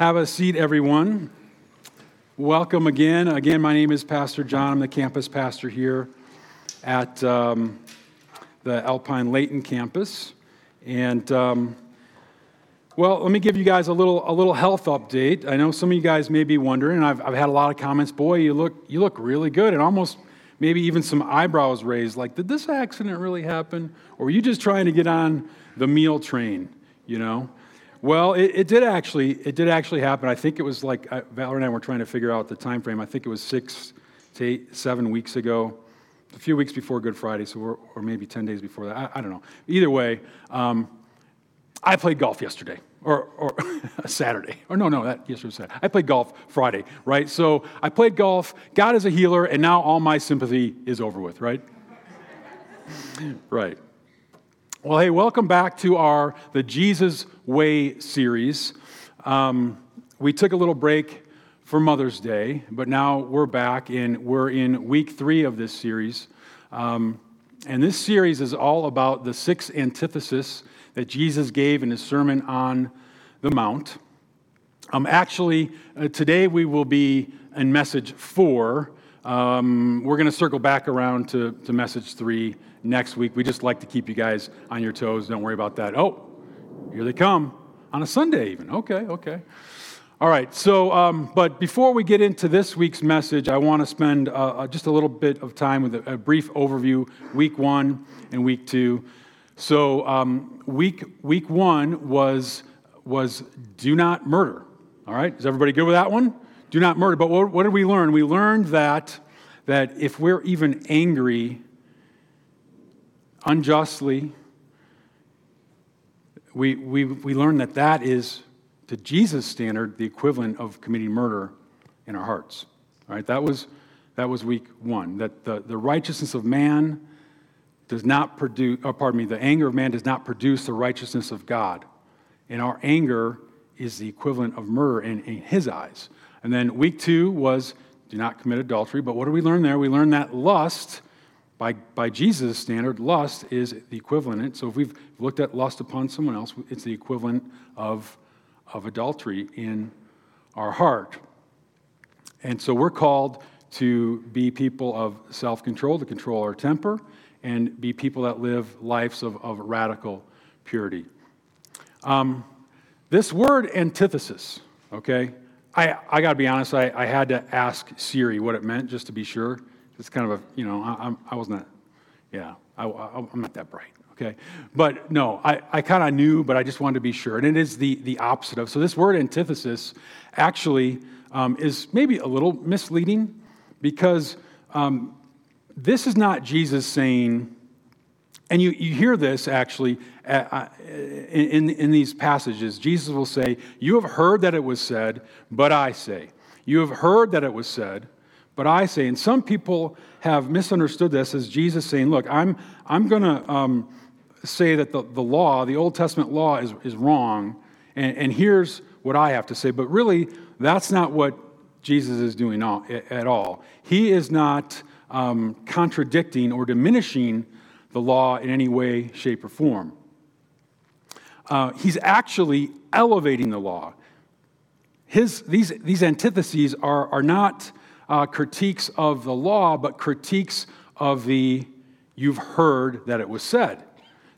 Have a seat, everyone. Welcome again. Again, my name is Pastor John. I'm the campus pastor here at um, the Alpine Layton campus. And, um, well, let me give you guys a little, a little health update. I know some of you guys may be wondering, I've, I've had a lot of comments, boy, you look, you look really good, and almost maybe even some eyebrows raised, like, did this accident really happen? Or were you just trying to get on the meal train, you know? Well, it, it, did actually. It did actually happen. I think it was like uh, Valerie and I were trying to figure out the time frame. I think it was six to eight, seven weeks ago, a few weeks before Good Friday, so or maybe ten days before that. I, I don't know. Either way, um, I played golf yesterday, or, or Saturday, or no, no, that yesterday was Saturday. I played golf Friday, right? So I played golf. God is a healer, and now all my sympathy is over with, right? right. Well, hey, welcome back to our The Jesus Way series. Um, we took a little break for Mother's Day, but now we're back and we're in week three of this series. Um, and this series is all about the six antithesis that Jesus gave in his Sermon on the Mount. Um, actually, uh, today we will be in message four. Um, we're going to circle back around to, to message three next week. We just like to keep you guys on your toes. Don't worry about that. Oh, here they come on a Sunday, even. Okay, okay. All right, so, um, but before we get into this week's message, I want to spend uh, uh, just a little bit of time with a, a, brief overview, week one and week two. So, um, week, week one was, was do not murder. All right, is everybody good with that one? Do not murder. But what, what did we learn? We learned that, that if we're even angry unjustly, we, we, we learn that that is, to Jesus' standard, the equivalent of committing murder in our hearts. All right, that was, that was week one. That the, the righteousness of man does not produce, oh, pardon me, the anger of man does not produce the righteousness of God. And our anger is the equivalent of murder in, in his eyes. And then week two was do not commit adultery. But what do we learn there? We learn that lust by, by Jesus' standard, lust is the equivalent. So if we've looked at lust upon someone else, it's the equivalent of, of adultery in our heart. And so we're called to be people of self control, to control our temper, and be people that live lives of, of radical purity. Um, this word antithesis, okay, I, I got to be honest, I, I had to ask Siri what it meant just to be sure. It's kind of a, you know, I, I wasn't, yeah, I, am not that bright, okay? But no, I, I kind of knew, but I just wanted to be sure. And it is the, the opposite of. So this word antithesis actually um, is maybe a little misleading because um, this is not Jesus saying, and you, you hear this actually uh, uh in, in these passages. Jesus will say, You have heard that it was said, but I say. You have heard that it was said, but I say, and some people have misunderstood this as Jesus saying, Look, I'm, I'm going to um, say that the, the law, the Old Testament law, is, is wrong, and, and here's what I have to say. But really, that's not what Jesus is doing all, at all. He is not um, contradicting or diminishing the law in any way, shape, or form. Uh, he's actually elevating the law. His, these, these antitheses are, are not uh, critiques of the law, but critiques of the you've heard that it was said.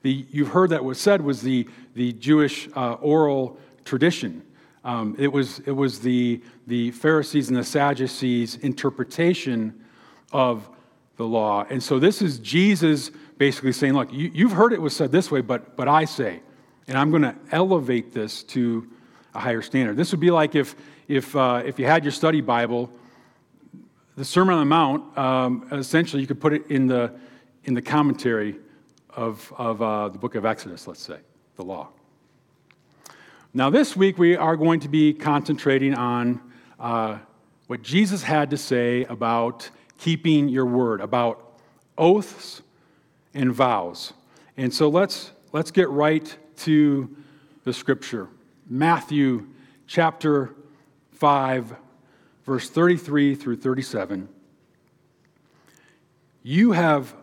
The you've heard that was said was the, the Jewish uh, oral tradition. Um, it was, it was the, the Pharisees and the Sadducees' interpretation of the law. And so this is Jesus basically saying, Look, you, you've heard it was said this way, but, but I say, and I'm going to elevate this to a higher standard. This would be like if, if, uh, if you had your study Bible the Sermon on the Mount, um, essentially, you could put it in the, in the commentary of, of uh, the book of Exodus, let's say, the law. Now, this week, we are going to be concentrating on uh, what Jesus had to say about keeping your word, about oaths and vows. And so let's, let's get right to the scripture. Matthew chapter 5, verse 33 through 37. You have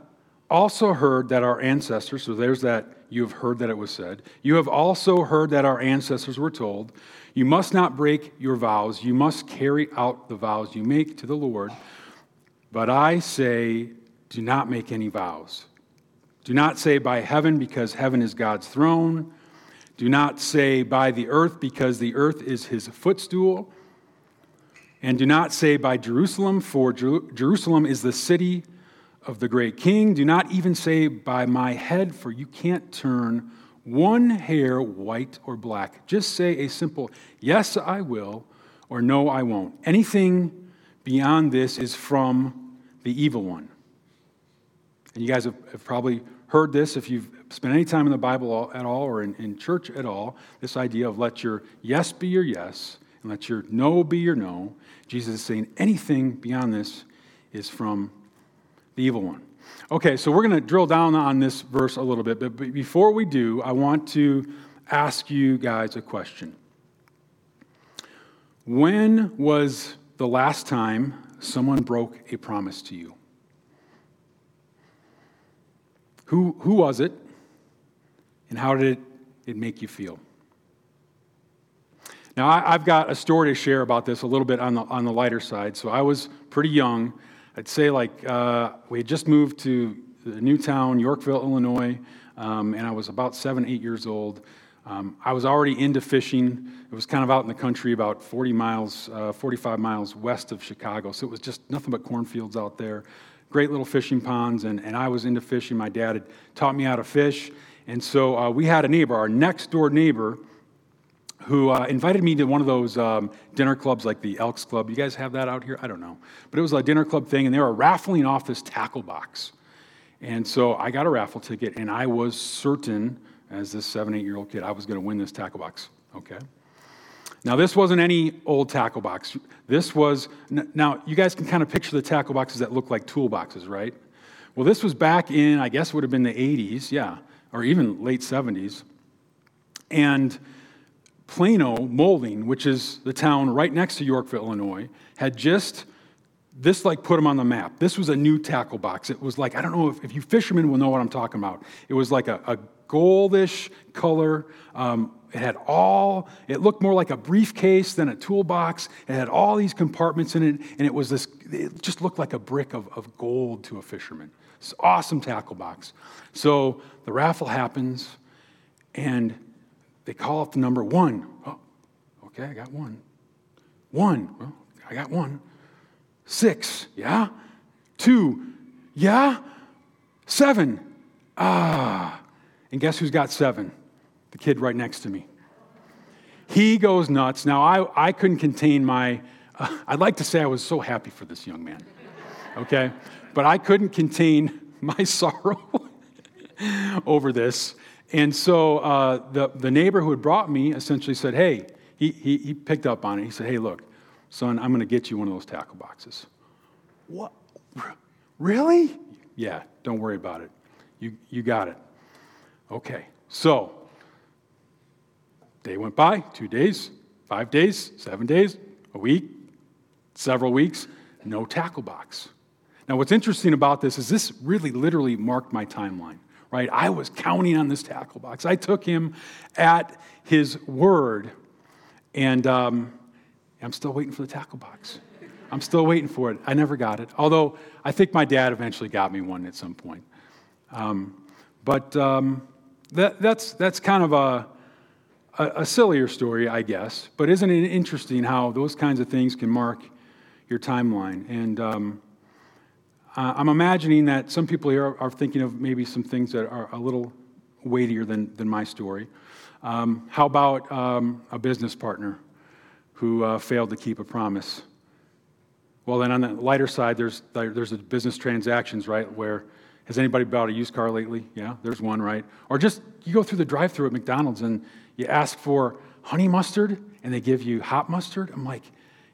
also heard that our ancestors, so there's that, you have heard that it was said. You have also heard that our ancestors were told, You must not break your vows, you must carry out the vows you make to the Lord. But I say, do not make any vows. Do not say by heaven, because heaven is God's throne. Do not say by the earth, because the earth is his footstool. And do not say by Jerusalem, for Jerusalem is the city of the great king. Do not even say by my head, for you can't turn one hair white or black. Just say a simple yes, I will, or no, I won't. Anything beyond this is from the evil one. And you guys have, have probably heard this if you've spent any time in the Bible at all or in, in church at all this idea of let your yes be your yes and let your no be your no. Jesus is saying anything beyond this is from the evil one. Okay, so we're going to drill down on this verse a little bit, but before we do, I want to ask you guys a question. When was the last time someone broke a promise to you? Who, who was it, and how did it, it make you feel? Now, I, have got a story to share about this a little bit on the, on the lighter side. So I was pretty young. I'd say like uh, we had just moved to the new town, Yorkville, Illinois, um, and I was about seven, eight years old. Um, I was already into fishing. It was kind of out in the country, about 40 miles, uh, 45 miles west of Chicago. So it was just nothing but cornfields out there. Great little fishing ponds, and, and I was into fishing. My dad had taught me how to fish. And so uh, we had a neighbor, our next door neighbor, who uh, invited me to one of those um, dinner clubs like the Elks Club. You guys have that out here? I don't know. But it was a dinner club thing, and they were raffling off this tackle box. And so I got a raffle ticket, and I was certain, as this seven, eight year old kid, I was going to win this tackle box. Okay? Now, this wasn't any old tackle box. This was, now, you guys can kind of picture the tackle boxes that look like toolboxes, right? Well, this was back in, I guess, would have been the 80s, yeah, or even late 70s. And Plano Molding, which is the town right next to Yorkville, Illinois, had just this like put them on the map. This was a new tackle box. It was like, I don't know if, if you fishermen will know what I'm talking about. It was like a, a goldish color. Um, it had all, it looked more like a briefcase than a toolbox. It had all these compartments in it, and it was this, it just looked like a brick of, of gold to a fisherman. It's awesome tackle box. So the raffle happens, and they call up the number one. Oh, okay, I got one. One, well, I got one. Six, yeah. Two, yeah. Seven, ah. And guess who's got seven? The kid right next to me. He goes nuts. Now, I, I couldn't contain my, uh, I'd like to say I was so happy for this young man, okay? But I couldn't contain my sorrow over this. And so uh, the, the neighbor who had brought me essentially said, Hey, he, he, he picked up on it. He said, Hey, look, son, I'm going to get you one of those tackle boxes. What? Really? Yeah, don't worry about it. You, you got it. Okay, so day went by, two days, five days, seven days, a week, several weeks, no tackle box. Now, what's interesting about this is this really literally marked my timeline right? I was counting on this tackle box. I took him at his word, and um, I'm still waiting for the tackle box. I'm still waiting for it. I never got it. Although I think my dad eventually got me one at some point. Um, but um, that, that's, that's kind of a, a, a, sillier story, I guess. But isn't it interesting how those kinds of things can mark your timeline? And um, uh, I'm imagining that some people here are, are, thinking of maybe some things that are a little weightier than, than my story. Um, how about um, a business partner who uh, failed to keep a promise? Well, then on the lighter side, there's, there's the business transactions, right? Where has anybody bought a used car lately? Yeah, there's one, right? Or just you go through the drive through at McDonald's and you ask for honey mustard and they give you hot mustard. I'm like,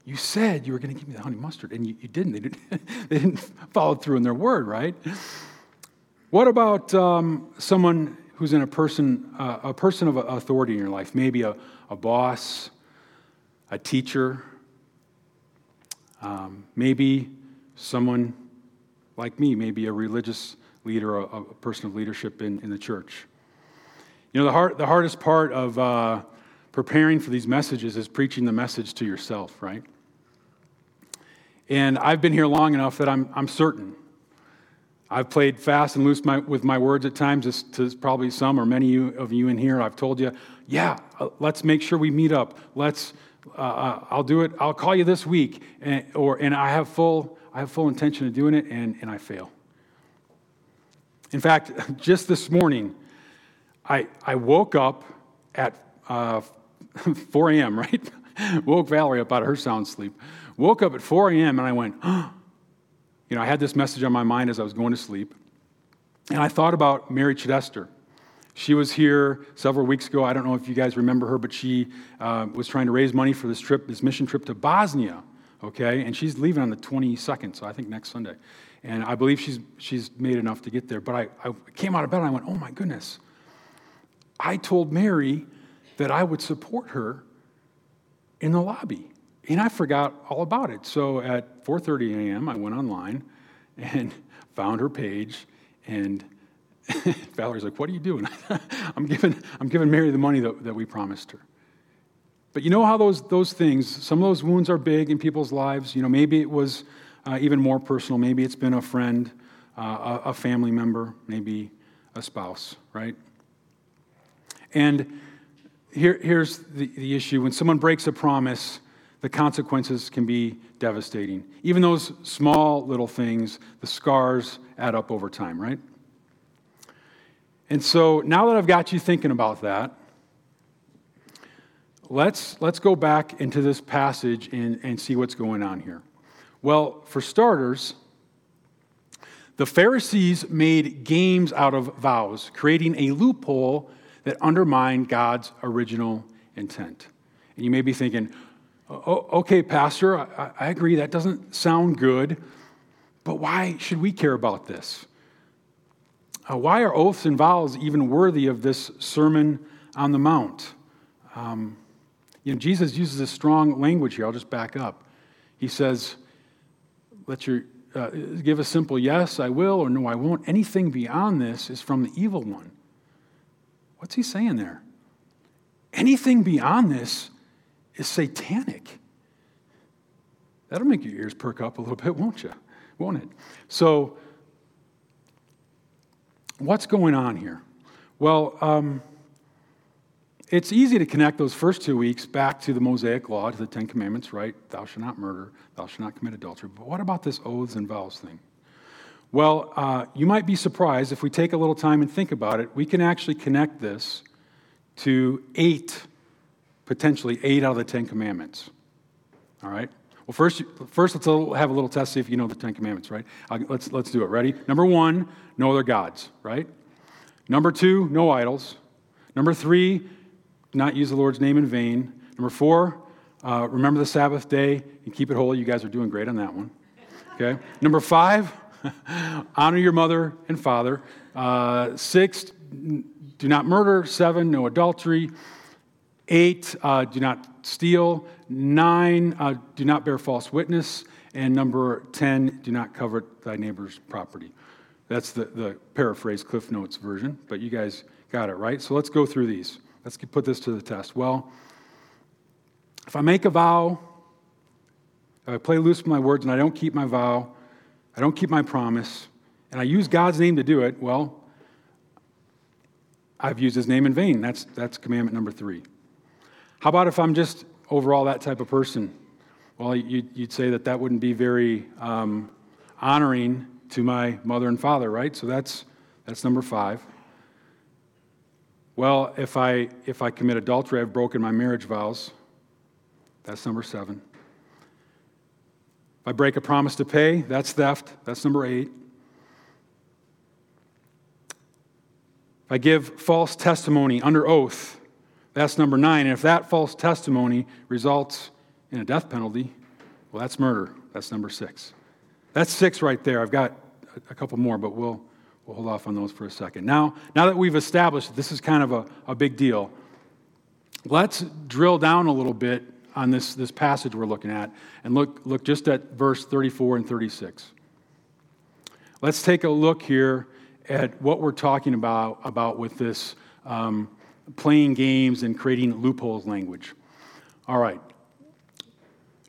you said you were going to give me the honey mustard, and you, you didn't. They, didn't. they didn't follow through in their word, right? What about um, someone who's in a person, uh, a person of authority in your life? Maybe a, a boss, a teacher, um, maybe someone like me, maybe a religious leader, a, a person of leadership in, in the church. You know, the, hard, the hardest part of uh, preparing for these messages is preaching the message to yourself, right? And I've been here long enough that I'm, I'm certain. I've played fast and loose my, with my words at times, as to probably some or many of you in here. I've told you, yeah, uh, let's make sure we meet up. Let's, uh, uh, I'll do it. I'll call you this week, and, or, and I have full, I have full intention of doing it, and, and I fail. In fact, just this morning, I, I woke up at uh, 4 a.m., right? woke Valerie up out of her sound sleep. Woke up at 4 a.m. and I went, oh. you know, I had this message on my mind as I was going to sleep. And I thought about Mary Chidester. She was here several weeks ago. I don't know if you guys remember her, but she uh, was trying to raise money for this trip, this mission trip to Bosnia, okay? And she's leaving on the 22nd, so I think next Sunday. And I believe she's, she's made enough to get there. But I, I came out of bed and I went, oh my goodness. I told Mary that I would support her in the lobby. And I forgot all about it. So at 4:30 a.m., I went online and found her page, and Valerie's like, "What are you doing?" I'm giving I'm giving Mary the money that, that we promised her. But you know how those those things, some of those wounds are big in people's lives. You know, maybe it was uh, even more personal. Maybe it's been a friend, uh, a, a family member, maybe a spouse, right? And here, here's the, the issue when someone breaks a promise, the consequences can be devastating. Even those small little things, the scars add up over time, right? And so now that I've got you thinking about that, let's, let's go back into this passage and, and see what's going on here. Well, for starters, the Pharisees made games out of vows, creating a loophole that undermined God's original intent. And you may be thinking, okay, Pastor, I, I agree, that doesn't sound good, but why should we care about this? Uh, why are oaths and vows even worthy of this Sermon on the Mount? Um, you know, Jesus uses a strong language here. I'll just back up. He says, "Let your uh, give a simple yes, I will, or no, I won't. Anything beyond this is from the evil one." What's he saying there? Anything beyond this is satanic. That'll make your ears perk up a little bit, won't you? Won't it? So, what's going on here? Well, um, it's easy to connect those first two weeks back to the Mosaic Law, to the Ten Commandments, right? Thou shalt not murder, thou shalt not commit adultery. But what about this oaths and vows thing? Well, uh, you might be surprised if we take a little time and think about it. We can actually connect this to eight, potentially eight out of the Ten Commandments. All right? Well, first, first let's have a little test, see if you know the Ten Commandments, right? let's, let's do it. Ready? Number one, no other gods, right? Number two, no idols. Number three, not use the Lord's name in vain. Number four, uh, remember the Sabbath day and keep it holy. You guys are doing great on that one. Okay? Number five, honor your mother and father. Uh, six, do not murder. Seven, no adultery. Eight, uh, do not steal. Nine, uh, do not bear false witness. And number 10, do not covet thy neighbor's property. That's the, the paraphrase Cliff Notes version, but you guys got it, right? So let's go through these. Let's put this to the test. Well, if I make a vow, I play loose with my words and I don't keep my vow, I don't keep my promise, and I use God's name to do it, well, I've used his name in vain. That's, that's commandment number three. How about if I'm just overall that type of person? Well, you'd, say that that wouldn't be very um, honoring to my mother and father, right? So that's, that's number five. Well, if I, if I commit adultery, I've broken my marriage vows. That's number seven. If I break a promise to pay, that's theft. That's number eight. If I give false testimony under oath, that's number nine. And if that false testimony results in a death penalty, well, that's murder. That's number six. That's six right there. I've got a couple more, but we'll, we'll hold off on those for a second. Now, now that we've established this is kind of a, a big deal, let's drill down a little bit on this, this passage we're looking at and look, look just at verse 34 and 36. Let's take a look here at what we're talking about, about with this um, playing games and creating loopholes language. All right.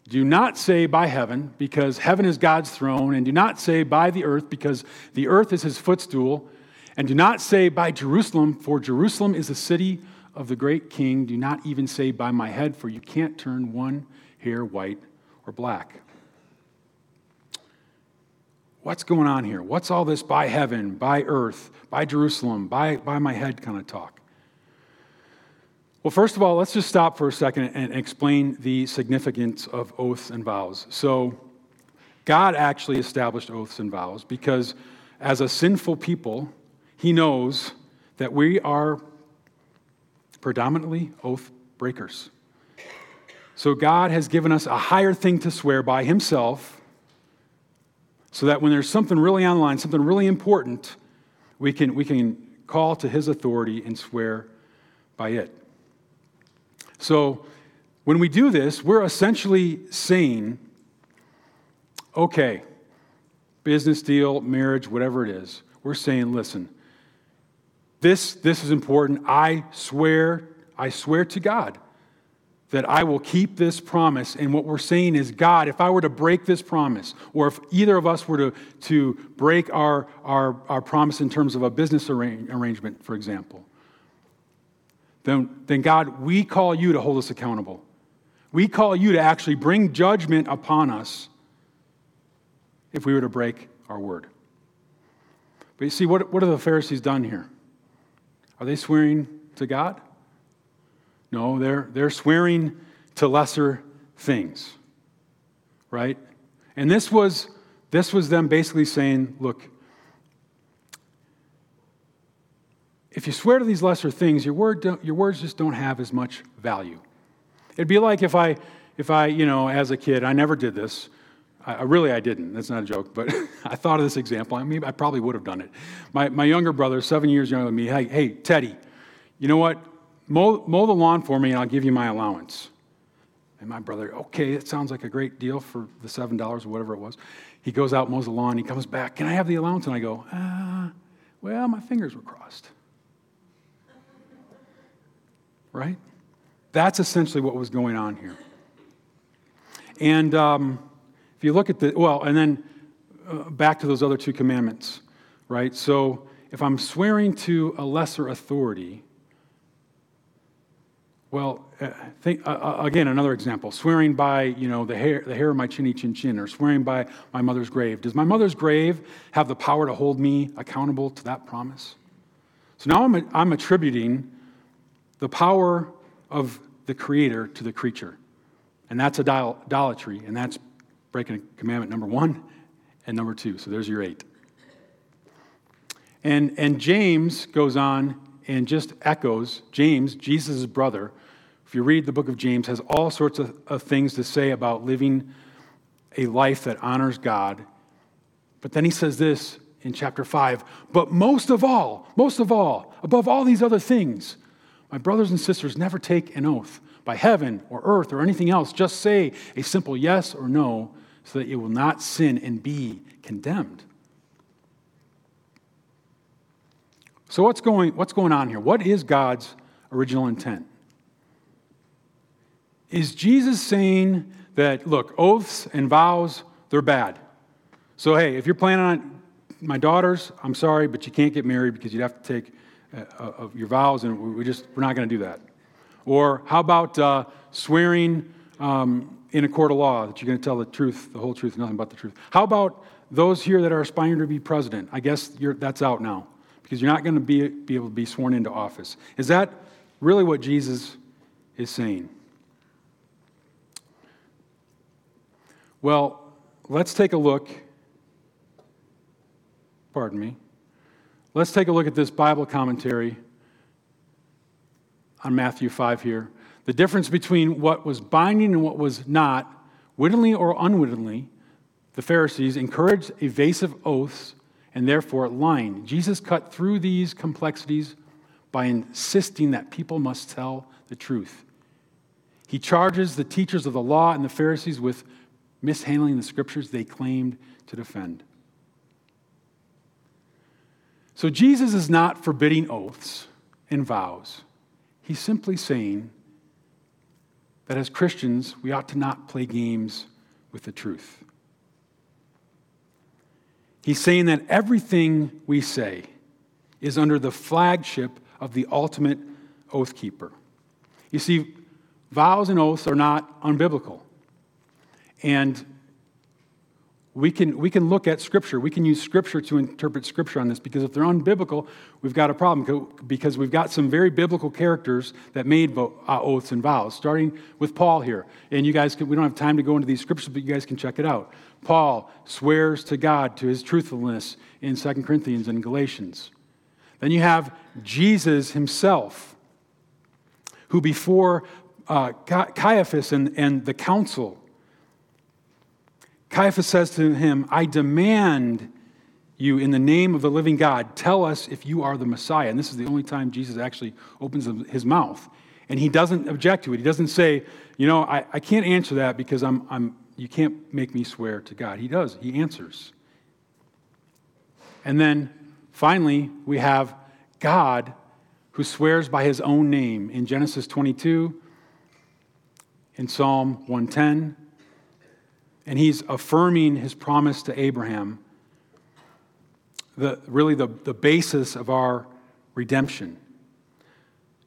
Do not say by heaven, because heaven is God's throne, and do not say by the earth, because the earth is his footstool, and do not say by Jerusalem, for Jerusalem is the city of the great king. Do not even say by my head, for you can't turn one hair white or black. What's going on here? What's all this by heaven, by earth, by Jerusalem, by, by my head kind of talk? Well, first of all, let's just stop for a second and explain the significance of oaths and vows. So, God actually established oaths and vows because, as a sinful people, He knows that we are predominantly oath breakers. So, God has given us a higher thing to swear by Himself so that when there's something really on line, something really important, we can, we can call to His authority and swear by it. So when we do this, we're essentially saying, okay, business deal, marriage, whatever it is, we're saying, listen, this, this is important. I swear, I swear to God that I will keep this promise. And what we're saying is, God, if I were to break this promise, or if either of us were to, to break our, our, our promise in terms of a business arra- arrangement, for example, then, then God, we call you to hold us accountable. We call you to actually bring judgment upon us if we were to break our word. But you see, what, what have the Pharisees done here? Are they swearing to God? No, they're, they're swearing to lesser things, right? And this was, this was them basically saying, look, if you swear to these lesser things, your, word your words just don't have as much value. It'd be like if I, if I, you know, as a kid, I never did this. I, really, I didn't. That's not a joke, but I thought of this example. I mean, I probably would have done it. My, my younger brother, seven years younger than me, hey, hey, Teddy, you know what? Mow, mow the lawn for me and I'll give you my allowance. And my brother, okay, it sounds like a great deal for the $7 or whatever it was. He goes out, mows the lawn, he comes back, can I have the allowance? And I go, ah, well, my fingers were crossed right? That's essentially what was going on here. And um, if you look at the, well, and then uh, back to those other two commandments, right? So if I'm swearing to a lesser authority, well, uh, think, uh, uh, again, another example. Swearing by, you know, the hair, the hair of my chinny chin chin, or swearing by my mother's grave. Does my mother's grave have the power to hold me accountable to that promise? So now I'm, I'm attributing the power of the creator to the creature. And that's idolatry, and that's breaking commandment number one and number two. So there's your eight. And, and James goes on and just echoes, James, Jesus' brother, if you read the book of James, has all sorts of, of things to say about living a life that honors God. But then he says this in chapter 5 But most of all, most of all, above all these other things, my brothers and sisters, never take an oath by heaven or earth or anything else. Just say a simple yes or no so that you will not sin and be condemned. So, what's going, what's going on here? What is God's original intent? Is Jesus saying that, look, oaths and vows, they're bad? So, hey, if you're planning on my daughters, I'm sorry, but you can't get married because you'd have to take of your vows, and we just we're not going to do that. Or how about uh, swearing um, in a court of law that you're going to tell the truth, the whole truth, nothing but the truth? How about those here that are aspiring to be president? I guess that's out now because you're not going to be, be able to be sworn into office. Is that really what Jesus is saying? Well, let's take a look. Pardon me. Let's take a look at this Bible commentary on Matthew 5 here. The difference between what was binding and what was not, wittingly or unwittingly, the Pharisees encouraged evasive oaths and therefore lying. Jesus cut through these complexities by insisting that people must tell the truth. He charges the teachers of the law and the Pharisees with mishandling the scriptures they claimed to defend. So Jesus is not forbidding oaths and vows. He's simply saying that as Christians, we ought to not play games with the truth. He's saying that everything we say is under the flagship of the ultimate oath keeper. You see, vows and oaths are not unbiblical. And we can, we can look at Scripture. We can use Scripture to interpret Scripture on this because if they're unbiblical, we've got a problem because we've got some very biblical characters that made uh, oaths and vows, starting with Paul here. And you guys, can, we don't have time to go into these Scriptures, but you guys can check it out. Paul swears to God to his truthfulness in 2 Corinthians and Galatians. Then you have Jesus himself, who before uh, Caiaphas and, and the council, Caiaphas says to him, I demand you, in the name of the living God, tell us if you are the Messiah. And this is the only time Jesus actually opens his mouth. And he doesn't object to it. He doesn't say, You know, I, I can't answer that because I'm, I'm, you can't make me swear to God. He does, he answers. And then finally, we have God who swears by his own name in Genesis 22, in Psalm 110 and he's affirming his promise to Abraham, the, really the, the basis of our redemption.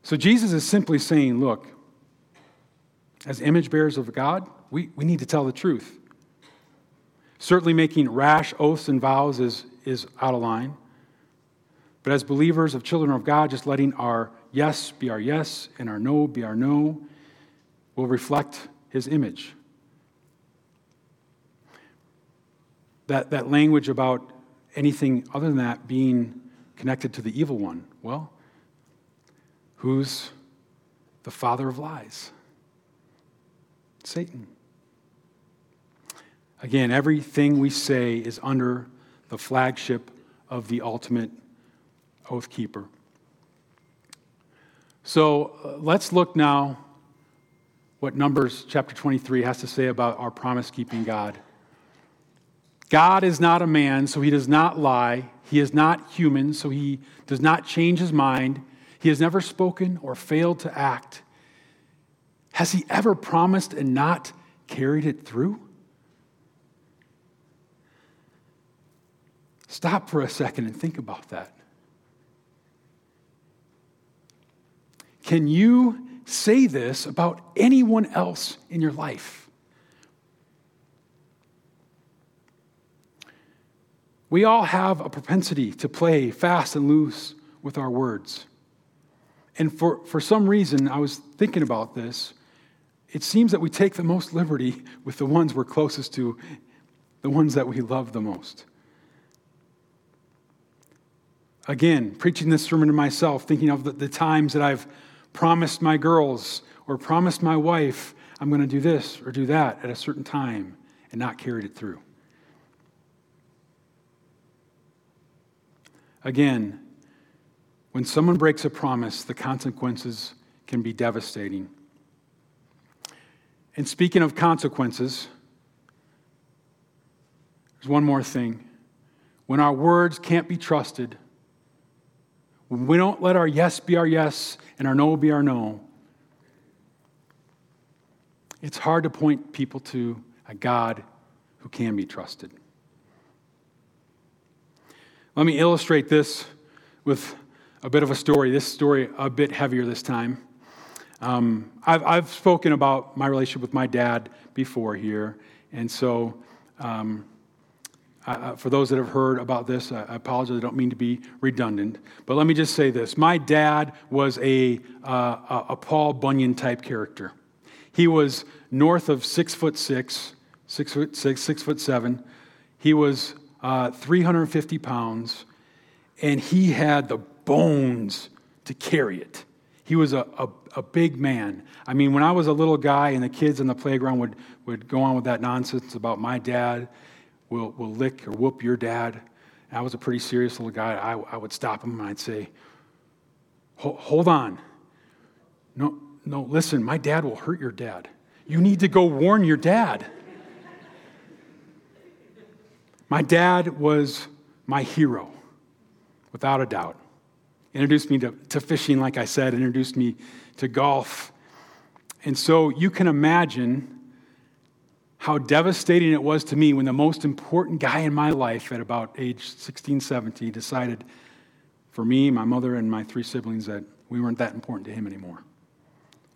So Jesus is simply saying, look, as image bearers of God, we, we need to tell the truth. Certainly, making rash oaths and vows is, is out of line. But as believers of children of God, just letting our yes be our yes and our no be our no will reflect his image. That, that language about anything other than that being connected to the evil one. Well, who's the father of lies? Satan. Again, everything we say is under the flagship of the ultimate oath keeper. So uh, let's look now what Numbers chapter 23 has to say about our promise keeping God. God is not a man, so he does not lie. He is not human, so he does not change his mind. He has never spoken or failed to act. Has he ever promised and not carried it through? Stop for a second and think about that. Can you say this about anyone else in your life? We all have a propensity to play fast and loose with our words. And for, for some reason, I was thinking about this. It seems that we take the most liberty with the ones we're closest to, the ones that we love the most. Again, preaching this sermon to myself, thinking of the, the times that I've promised my girls or promised my wife, I'm going to do this or do that at a certain time and not carried it through. Again, when someone breaks a promise, the consequences can be devastating. And speaking of consequences, there's one more thing. When our words can't be trusted, when we don't let our yes be our yes and our no be our no, it's hard to point people to a God who can be trusted. Let me illustrate this with a bit of a story. This story a bit heavier this time. Um, I've, I've, spoken about my relationship with my dad before here, and so um, I, for those that have heard about this, I, apologize. I don't mean to be redundant, but let me just say this: my dad was a, uh, a Paul Bunyan type character. He was north of six foot six, six foot six, six foot seven. He was uh, 350 pounds, and he had the bones to carry it. He was a, a, a, big man. I mean, when I was a little guy and the kids in the playground would, would go on with that nonsense about my dad will, will lick or whoop your dad, I was a pretty serious little guy. I, I would stop him and I'd say, Hold on. No, no, listen, my dad will hurt your dad. You need to go warn your dad. My dad was my hero. without a doubt. Introduced me to, to fishing, like I said, introduced me to golf. And so you can imagine how devastating it was to me when the most important guy in my life at about age 16, 17 decided for me, my mother, and my three siblings that we weren't that important to him anymore.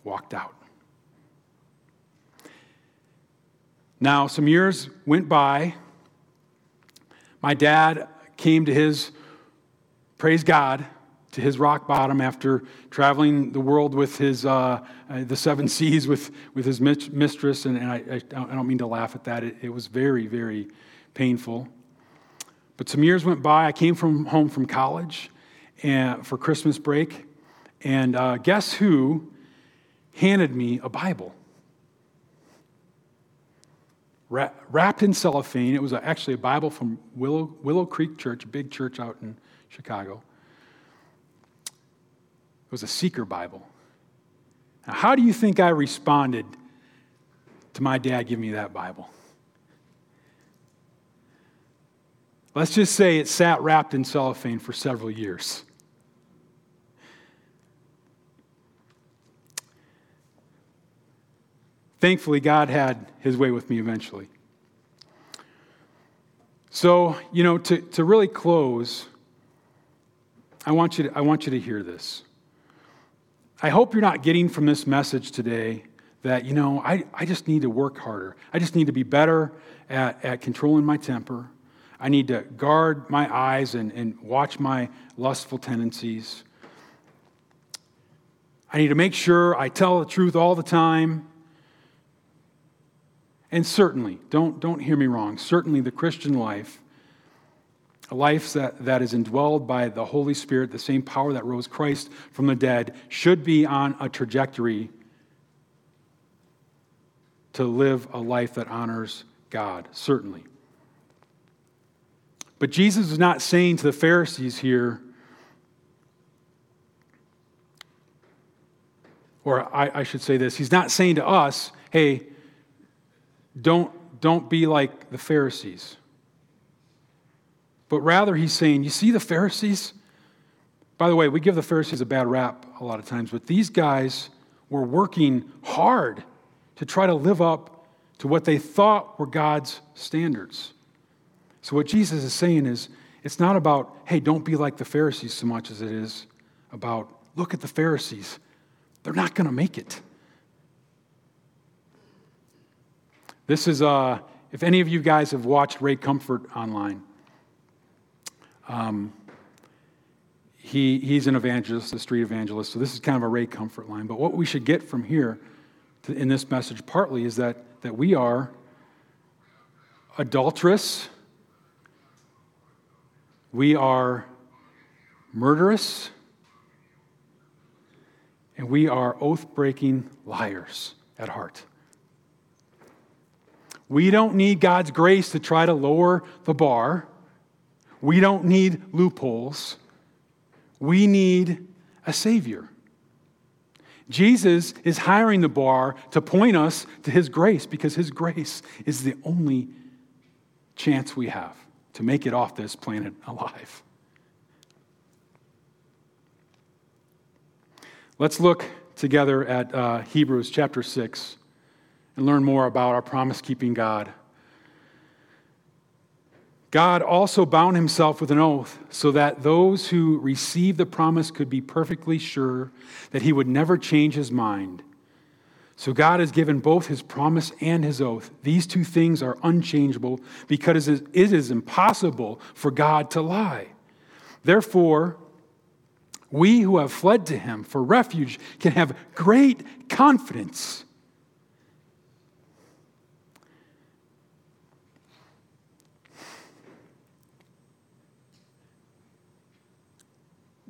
Walked out. Now, some years went by. My dad came to his, praise God, to his rock bottom after traveling the world with his, uh, uh, the seven seas with, with his mistress. And, and I, I, don't mean to laugh at that. It, it, was very, very painful. But some years went by. I came from home from college and, for Christmas break. And uh, guess who handed me a Bible? Wrapped in cellophane. It was actually a Bible from Willow, Willow Creek Church, a big church out in Chicago It was a seeker Bible. Now, how do you think I responded to my dad giving me that Bible? Let's just say it sat wrapped in cellophane for several years. Thankfully, God had his way with me eventually. So, you know, to, to really close, I want, you to, I want you to hear this. I hope you're not getting from this message today that, you know, I, I just need to work harder. I just need to be better at, at controlling my temper. I need to guard my eyes and, and watch my lustful tendencies. I need to make sure I tell the truth all the time. And certainly, don't, don't hear me wrong, certainly the Christian life a life that, that is indwelled by the Holy Spirit, the same power that rose Christ from the dead, should be on a trajectory to live a life that honors God, certainly. But Jesus is not saying to the Pharisees here, or I, I, should say this, he's not saying to us, hey, don't, don't be like the Pharisees. But rather, he's saying, You see the Pharisees? By the way, we give the Pharisees a bad rap a lot of times, but these guys were working hard to try to live up to what they thought were God's standards. So, what Jesus is saying is, it's not about, hey, don't be like the Pharisees so much as it is about, look at the Pharisees. They're not going to make it. This is, uh, if any of you guys have watched Ray Comfort online, um, he, he's an evangelist, a street evangelist, so this is kind of a Ray Comfort line. But what we should get from here to, in this message partly is that, that we are adulterous, we are murderous, and we are oath breaking liars at heart. We don't need God's grace to try to lower the bar. We don't need loopholes. We need a Savior. Jesus is hiring the bar to point us to His grace because His grace is the only chance we have to make it off this planet alive. Let's look together at uh, Hebrews chapter 6 and learn more about our promise keeping God. God also bound himself with an oath so that those who received the promise could be perfectly sure that he would never change his mind. So God has given both his promise and his oath. These two things are unchangeable because it is impossible for God to lie. Therefore, we who have fled to him for refuge can have great confidence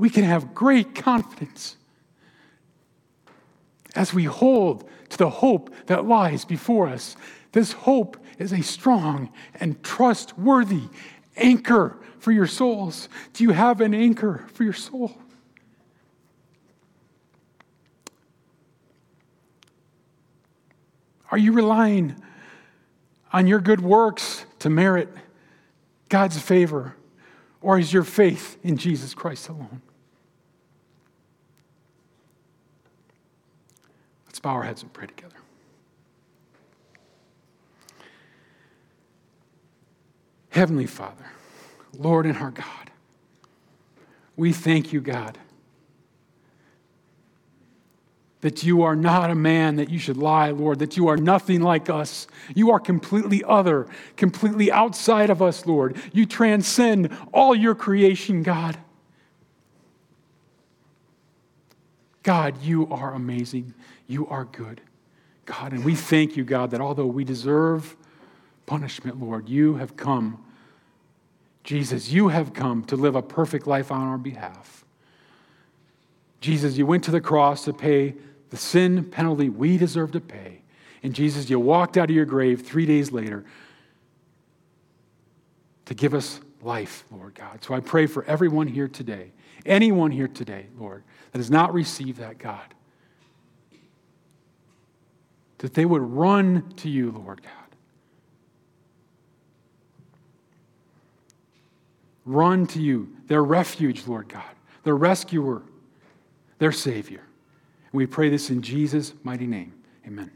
we can have great confidence as we hold to the hope that lies before us. This hope is a strong and trustworthy anchor for your souls. Do you have an anchor for your soul? Are you relying on your good works to merit God's favor? Or is your faith in Jesus Christ alone? Bow our heads and pray together. Heavenly Father, Lord and our God, we thank you, God, that you are not a man that you should lie, Lord, that you are nothing like us. You are completely other, completely outside of us, Lord. You transcend all your creation, God. God, you are amazing. You are good, God. And we thank you, God, that although we deserve punishment, Lord, you have come Jesus, you have come to live a perfect life on our behalf. Jesus, you went to the cross to pay the sin penalty we deserve to pay. And Jesus, you walked out of your grave three days later to give us life, Lord God. So I pray for everyone here today, anyone here today, Lord, that has not received that, God, that they would run to you, Lord God. run to you, their refuge, Lord God, their rescuer, their Savior. And we pray this in Jesus' mighty name. Amen.